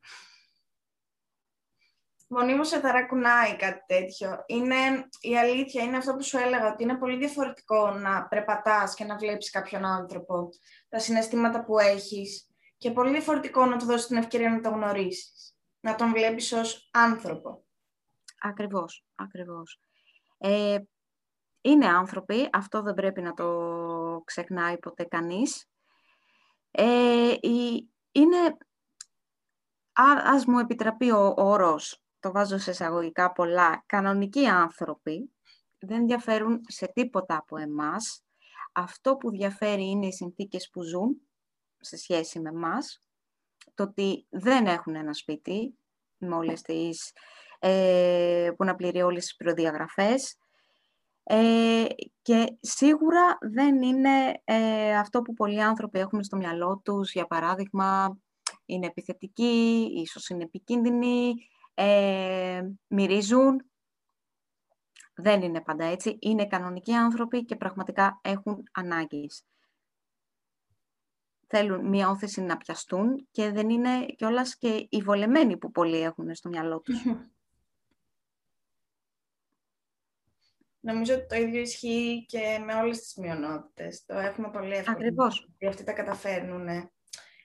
μονίμως σε ταρακουνάει κάτι τέτοιο. Είναι, η αλήθεια είναι αυτό που σου έλεγα, ότι είναι πολύ διαφορετικό να περπατάς και να βλέπεις κάποιον άνθρωπο, τα συναισθήματα που έχεις και πολύ διαφορετικό να του δώσεις την ευκαιρία να τον γνωρίσεις, να τον βλέπεις ως άνθρωπο. Ακριβώς, ακριβώς. Ε, είναι άνθρωποι, αυτό δεν πρέπει να το ξεχνάει ποτέ κανείς. Ε, είναι, ας μου επιτραπεί ο όρος το βάζω σε εισαγωγικά πολλά, κανονικοί άνθρωποι δεν διαφέρουν σε τίποτα από εμάς. Αυτό που διαφέρει είναι οι συνθήκες που ζουν σε σχέση με μας, το ότι δεν έχουν ένα σπίτι με όλες τις, ε, που να πληρεί όλες τις προδιαγραφές ε, και σίγουρα δεν είναι ε, αυτό που πολλοί άνθρωποι έχουν στο μυαλό τους, για παράδειγμα, είναι επιθετικοί, ίσως είναι επικίνδυνοι, ε, μυρίζουν. Δεν είναι πάντα έτσι. Είναι κανονικοί άνθρωποι και πραγματικά έχουν ανάγκες. Θέλουν μια όθεση να πιαστούν και δεν είναι κιόλας και οι βολεμένοι που πολλοί έχουν στο μυαλό τους. Νομίζω ότι το ίδιο ισχύει και με όλες τις μειονότητες. Το έχουμε πολύ εύκολο. Ακριβώς. Και αυτοί τα καταφέρνουν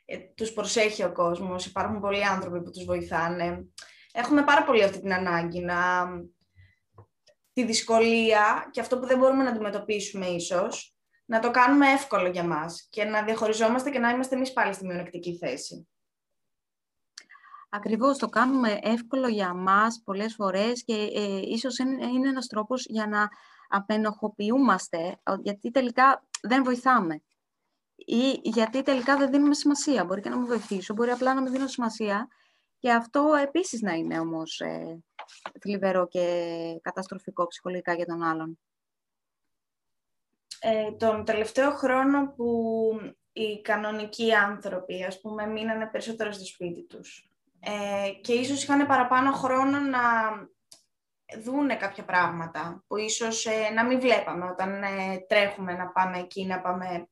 ε, τους προσέχει ο κόσμος, υπάρχουν πολλοί άνθρωποι που τους βοηθάνε. Έχουμε πάρα πολύ αυτή την ανάγκη να... τη δυσκολία και αυτό που δεν μπορούμε να αντιμετωπίσουμε ίσως, να το κάνουμε εύκολο για μας και να διαχωριζόμαστε και να είμαστε εμείς πάλι στη μειονεκτική θέση. Ακριβώς, το κάνουμε εύκολο για μας πολλές φορές και ε, ίσως είναι, είναι ένας τρόπος για να απενοχοποιούμαστε, γιατί τελικά δεν βοηθάμε. Ή γιατί τελικά δεν δίνουμε σημασία. Μπορεί και να με βοηθήσω, μπορεί απλά να μην δίνω σημασία. Και αυτό επίσης να είναι όμως ε, θλιβερό και καταστροφικό ψυχολογικά για τον άλλον. Ε, τον τελευταίο χρόνο που οι κανονικοί άνθρωποι, ας πούμε, μείνανε περισσότερο στο σπίτι τους ε, και ίσως είχαν παραπάνω χρόνο να δούνε κάποια πράγματα που ίσως ε, να μην βλέπαμε όταν ε, τρέχουμε να πάμε εκεί, να πάμε...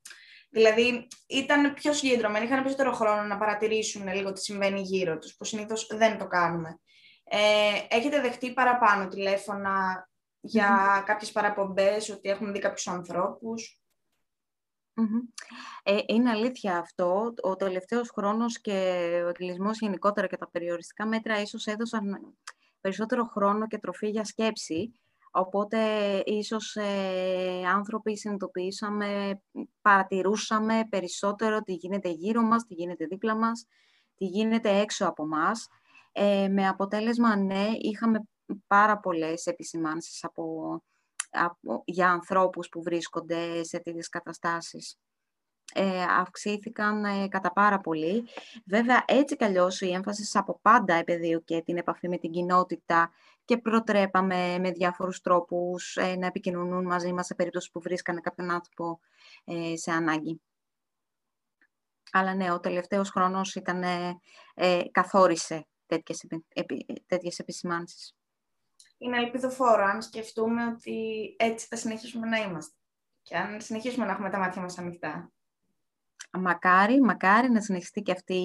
Δηλαδή ήταν πιο συγκεντρωμένοι, είχαν περισσότερο χρόνο να παρατηρήσουν λίγο τι συμβαίνει γύρω τους, που συνήθως δεν το κάνουμε. Ε, έχετε δεχτεί παραπάνω τηλέφωνα για κάποιες παραπομπές, ότι έχουν δει κάποιους Ε, είναι αλήθεια αυτό. Ο τελευταίος χρόνος και ο εγκλισμός γενικότερα και τα περιοριστικά μέτρα ίσως έδωσαν περισσότερο χρόνο και τροφή για σκέψη. Οπότε ίσως ε, άνθρωποι συνειδητοποιήσαμε, παρατηρούσαμε περισσότερο τι γίνεται γύρω μας, τι γίνεται δίπλα μας, τι γίνεται έξω από μας. Ε, με αποτέλεσμα, ναι, είχαμε πάρα πολλές επισημάνσεις από, από, για ανθρώπους που βρίσκονται σε τέτοιες καταστάσεις. Ε, αυξήθηκαν ε, κατά πάρα πολύ. Βέβαια, έτσι κι η έμφαση από πάντα και την επαφή με την κοινότητα και προτρέπαμε με διάφορους τρόπους ε, να επικοινωνούν μαζί μας σε περίπτωση που βρίσκανε κάποιον άνθρωπο ε, σε ανάγκη. Αλλά ναι, ο τελευταίος χρόνος ήταν, καθόρισε τέτοιες, τέτοιες επισημάνσεις είναι ελπιδοφόρο αν σκεφτούμε ότι έτσι θα συνεχίσουμε να είμαστε και αν συνεχίσουμε να έχουμε τα μάτια μας ανοιχτά. Μακάρι, μακάρι να συνεχιστεί και αυτή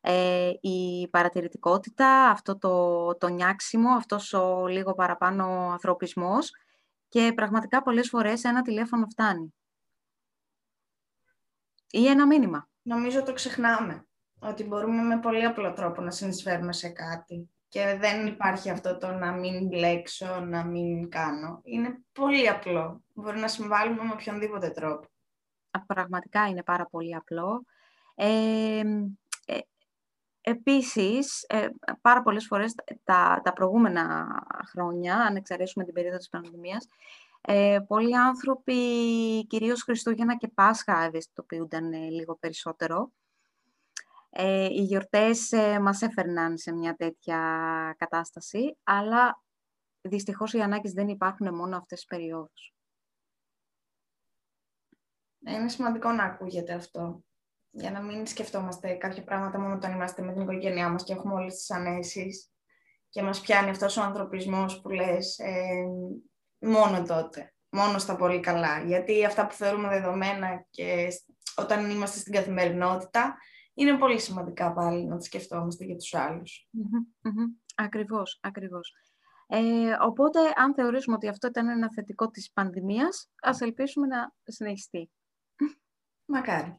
ε, η παρατηρητικότητα, αυτό το, το νιάξιμο, αυτός ο λίγο παραπάνω ανθρωπισμός και πραγματικά πολλές φορές ένα τηλέφωνο φτάνει. Ή ένα μήνυμα. Νομίζω το ξεχνάμε, ότι μπορούμε με πολύ απλό τρόπο να συνεισφέρουμε σε κάτι και δεν υπάρχει αυτό το να μην μπλέξω, να μην κάνω. Είναι πολύ απλό. Μπορεί να συμβάλλουμε με οποιονδήποτε τρόπο. Πραγματικά είναι πάρα πολύ απλό. Ε, ε, επίσης, ε, πάρα πολλές φορές τα, τα προηγούμενα χρόνια, αν εξαιρέσουμε την περίοδο της πανδημίας, ε, πολλοί άνθρωποι, κυρίως Χριστούγεννα και Πάσχα, ευαισθητοποιούνταν ε, λίγο περισσότερο ε, οι γιορτές ε, μας έφερναν σε μια τέτοια κατάσταση, αλλά δυστυχώς οι ανάγκες δεν υπάρχουν μόνο αυτές τις περιόδους. Ναι, είναι σημαντικό να ακούγεται αυτό, για να μην σκεφτόμαστε κάποια πράγματα μόνο όταν είμαστε με την οικογένειά μας και έχουμε όλες τις ανέσεις και μας πιάνει αυτός ο ανθρωπισμός που λες ε, μόνο τότε, μόνο στα πολύ καλά. Γιατί αυτά που θεωρούμε δεδομένα και όταν είμαστε στην καθημερινότητα, είναι πολύ σημαντικά πάλι να τα σκεφτόμαστε για τους άλλους. Ακριβώς, ακριβώς. Ε, οπότε, αν θεωρήσουμε ότι αυτό ήταν ένα θετικό της πανδημίας, ας ελπίσουμε να συνεχιστεί. Μακάρι.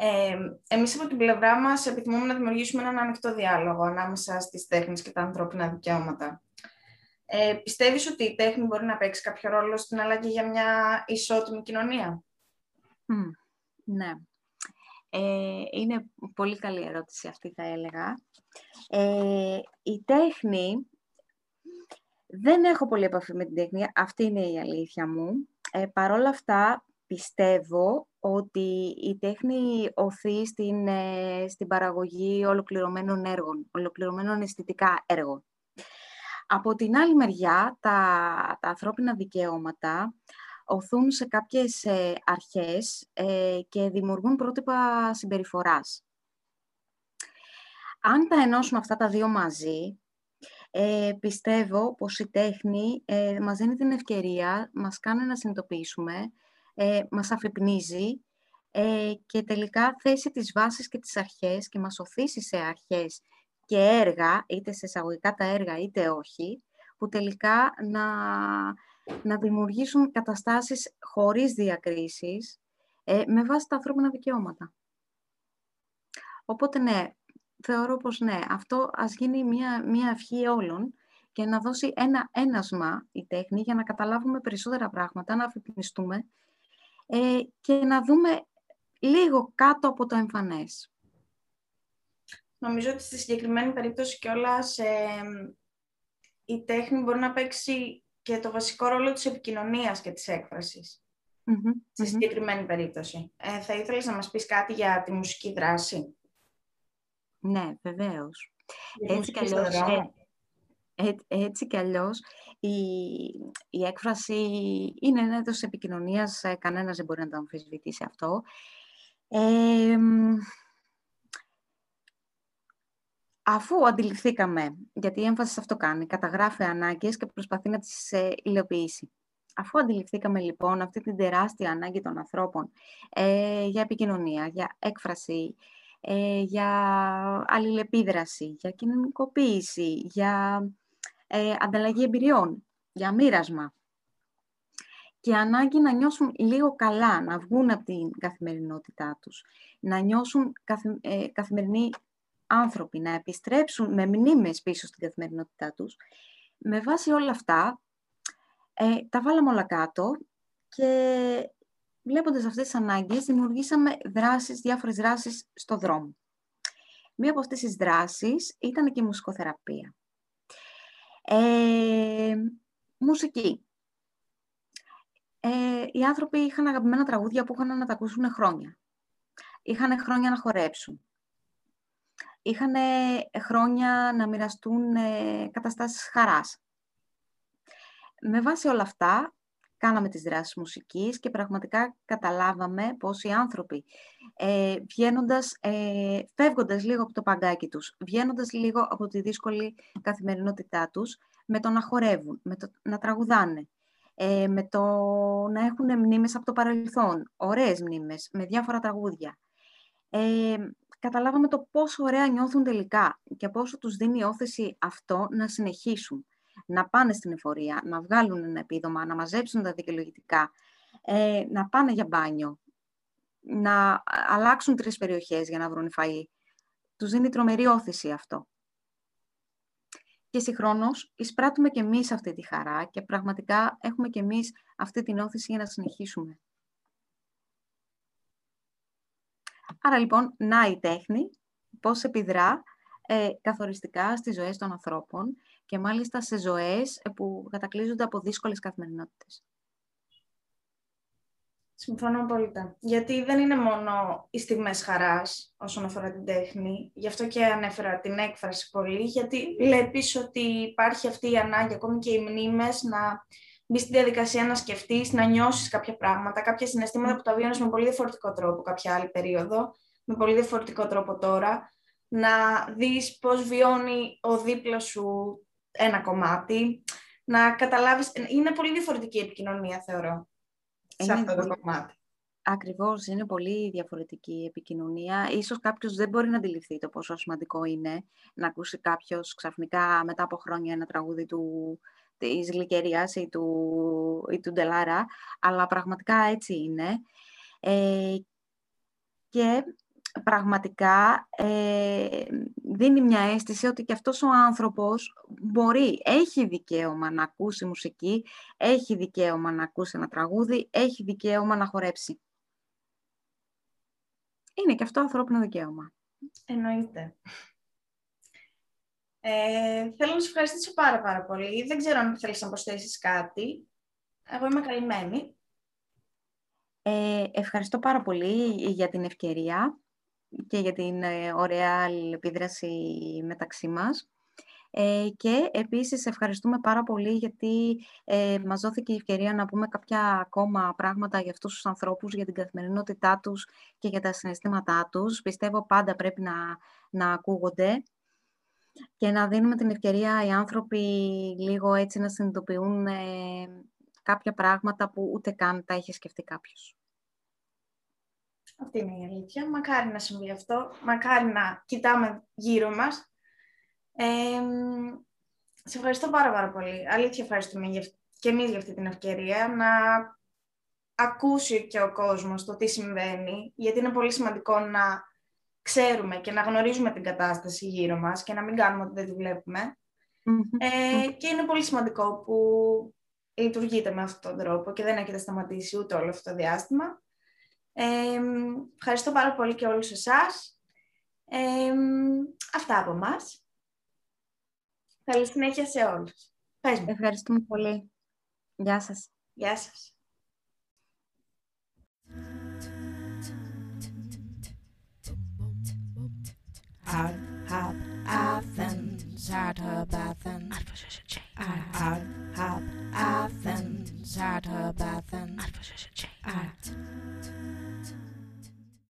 Ε, εμείς από την πλευρά μας επιθυμούμε να δημιουργήσουμε έναν ανοιχτό διάλογο ανάμεσα στις τέχνες και τα ανθρώπινα δικαιώματα. Ε, πιστεύεις ότι η τέχνη μπορεί να παίξει κάποιο ρόλο στην αλλαγή για μια ισότιμη κοινωνία; ναι. Ε, είναι πολύ καλή ερώτηση αυτή θα έλεγα. Ε, η τέχνη, δεν έχω πολύ επαφή με την τέχνη, αυτή είναι η αλήθεια μου. Ε, Παρ' όλα αυτά πιστεύω ότι η τέχνη οθεί στην, ε, στην παραγωγή ολοκληρωμένων έργων, ολοκληρωμένων αισθητικά έργων. Από την άλλη μεριά, τα, τα ανθρώπινα δικαιώματα οθούν σε κάποιες ε, αρχές ε, και δημιουργούν πρότυπα συμπεριφοράς. Αν τα ενώσουμε αυτά τα δύο μαζί, ε, πιστεύω πως η τέχνη ε, μας δίνει την ευκαιρία, μας κάνει να συνειδητοποιήσουμε, ε, μας αφυπνίζει ε, και τελικά θέσει τις βάσεις και τις αρχές και μας οθήσει σε αρχές και έργα, είτε σε εισαγωγικά τα έργα είτε όχι, που τελικά να να δημιουργήσουν καταστάσεις χωρίς διακρίσεις ε, με βάση τα ανθρώπινα δικαιώματα. Οπότε ναι, θεωρώ πως ναι, αυτό ας γίνει μια, μια ευχή όλων και να δώσει ένα ένασμα η τέχνη για να καταλάβουμε περισσότερα πράγματα, να αφυπνιστούμε ε, και να δούμε λίγο κάτω από το εμφανές. Νομίζω ότι στη συγκεκριμένη περίπτωση κιόλας ε, η τέχνη μπορεί να παίξει και το βασικό ρόλο της επικοινωνίας και της εκφρασης Στη συγκεκριμένη περίπτωση. Ε, θα ήθελες να μας πεις κάτι για τη μουσική δράση; Ναι, βεβαίως. Έτσι κι, αλλιώς, ε, έτσι κι αλλιώς, η, η έκφραση είναι ένα είδος επικοινωνίας, ε, κανένας δεν μπορεί να το αμφισβητήσει αυτό. Αφού αντιληφθήκαμε, γιατί η έμφαση σε αυτό κάνει, καταγράφει ανάγκες και προσπαθεί να τις ε, υλοποιήσει. Αφού αντιληφθήκαμε λοιπόν αυτή την τεράστια ανάγκη των ανθρώπων ε, για επικοινωνία, για έκφραση, ε, για αλληλεπίδραση, για κοινωνικοποίηση, για ε, ανταλλαγή εμπειριών, για μοίρασμα και ανάγκη να νιώσουν λίγο καλά, να βγουν από την καθημερινότητά τους, να νιώσουν ε, καθημερινοί άνθρωποι, να επιστρέψουν με μνήμες πίσω στην καθημερινότητά τους. Με βάση όλα αυτά, ε, τα βάλαμε όλα κάτω και βλέποντας αυτές τις ανάγκες, δημιουργήσαμε δράσεις, διάφορες δράσεις στο δρόμο. Μία από αυτές τις δράσεις ήταν και η μουσικοθεραπεία. Ε, μουσική. Ε, οι άνθρωποι είχαν αγαπημένα τραγούδια που είχαν να τα ακούσουν χρόνια. Είχαν χρόνια να χορέψουν. Είχαν χρόνια να μοιραστούν ε, καταστάσεις χαράς. Με βάση όλα αυτά, κάναμε τις δράσεις μουσικής και πραγματικά καταλάβαμε πως οι άνθρωποι ε, βγαίνοντας, ε, φεύγοντας λίγο από το παγκάκι τους, βγαίνοντας λίγο από τη δύσκολη καθημερινότητά τους, με το να χορεύουν, με το να τραγουδάνε, ε, με το να έχουν μνήμες από το παρελθόν, ωραίες μνήμες, με διάφορα τραγούδια. Ε, καταλάβαμε το πόσο ωραία νιώθουν τελικά και πόσο τους δίνει όθεση αυτό να συνεχίσουν να πάνε στην εφορία, να βγάλουν ένα επίδομα, να μαζέψουν τα δικαιολογητικά, ε, να πάνε για μπάνιο, να αλλάξουν τρεις περιοχές για να βρουν φαΐ. Τους δίνει τρομερή όθηση αυτό. Και συγχρόνως εισπράττουμε και εμείς αυτή τη χαρά και πραγματικά έχουμε και εμείς αυτή την όθηση για να συνεχίσουμε. Άρα λοιπόν, να η τέχνη, πώς επιδρά ε, καθοριστικά στις ζωές των ανθρώπων και μάλιστα σε ζωές που κατακλείζονται από δύσκολες καθημερινότητες. Συμφωνώ πολύ. Γιατί δεν είναι μόνο οι στιγμές χαράς όσον αφορά την τέχνη. Γι' αυτό και ανέφερα την έκφραση πολύ, γιατί βλέπεις ότι υπάρχει αυτή η ανάγκη, ακόμη και οι μνήμες, να μπεις στη διαδικασία να σκεφτείς, να νιώσεις κάποια πράγματα, κάποια συναισθήματα που τα βιώνεις με πολύ διαφορετικό τρόπο κάποια άλλη περίοδο, με πολύ διαφορετικό τρόπο τώρα, να δεις πώς βιώνει ο δίπλα σου ένα κομμάτι, να καταλάβεις... Είναι πολύ διαφορετική η επικοινωνία, θεωρώ, σε αυτό το κομμάτι. Ακριβώς, είναι πολύ διαφορετική η επικοινωνία. Ίσως κάποιος δεν μπορεί να αντιληφθεί το πόσο σημαντικό είναι να ακούσει κάποιος ξαφνικά μετά από χρόνια ένα τραγούδι του, της Γλυκερίας ή του, ή του Ντελάρα, αλλά πραγματικά έτσι είναι. Ε, και πραγματικά ε, δίνει μια αίσθηση ότι και αυτός ο άνθρωπος μπορεί, έχει δικαίωμα να ακούσει μουσική, έχει δικαίωμα να ακούσει ένα τραγούδι, έχει δικαίωμα να χορέψει. Είναι και αυτό ανθρώπινο δικαίωμα. Εννοείται. Ε, θέλω να σε ευχαριστήσω πάρα πάρα πολύ. Δεν ξέρω αν θέλεις να προσθέσεις κάτι. Εγώ είμαι καλυμμένη. Ε, ευχαριστώ πάρα πολύ για την ευκαιρία και για την ε, ωραία επίδραση μεταξύ μας. Ε, και επίσης ευχαριστούμε πάρα πολύ γιατί ε, μας δόθηκε η ευκαιρία να πούμε κάποια ακόμα πράγματα για αυτούς τους ανθρώπους, για την καθημερινότητά τους και για τα συναισθήματά τους. Πιστεύω πάντα πρέπει να, να ακούγονται και να δίνουμε την ευκαιρία οι άνθρωποι λίγο έτσι να συνειδητοποιούν ε, κάποια πράγματα που ούτε καν τα είχε σκεφτεί κάποιος. Αυτή είναι η αλήθεια. Μακάρι να συμβεί αυτό. Μακάρι να κοιτάμε γύρω μας. Ε, σε ευχαριστώ πάρα πάρα πολύ. Αλήθεια ευχαριστούμε και εμείς για αυτή την ευκαιρία να ακούσει και ο κόσμος το τι συμβαίνει, γιατί είναι πολύ σημαντικό να ξέρουμε και να γνωρίζουμε την κατάσταση γύρω μας και να μην κάνουμε ότι δεν τη βλέπουμε. Ε, και είναι πολύ σημαντικό που λειτουργείτε με αυτόν τον τρόπο και δεν έχετε σταματήσει ούτε όλο αυτό το διάστημα. Ε, ευχαριστώ πάρα πολύ και όλους εσάς. Ε, αυτά από μας. Καλή συνέχεια σε όλους. Πες μου. Ευχαριστούμε πολύ. Γεια σας. Γεια σας. out, hop, Athens, Sartabathan, out, out, hop, Athens, Sartabathan, out.